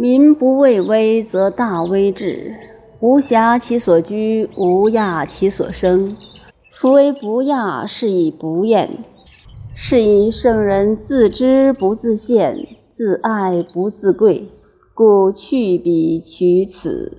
民不畏威，则大威至。无暇其所居，无亚其所生。夫为不亚，是以不厌。是以圣人自知不自见，自爱不自贵，故去彼取此。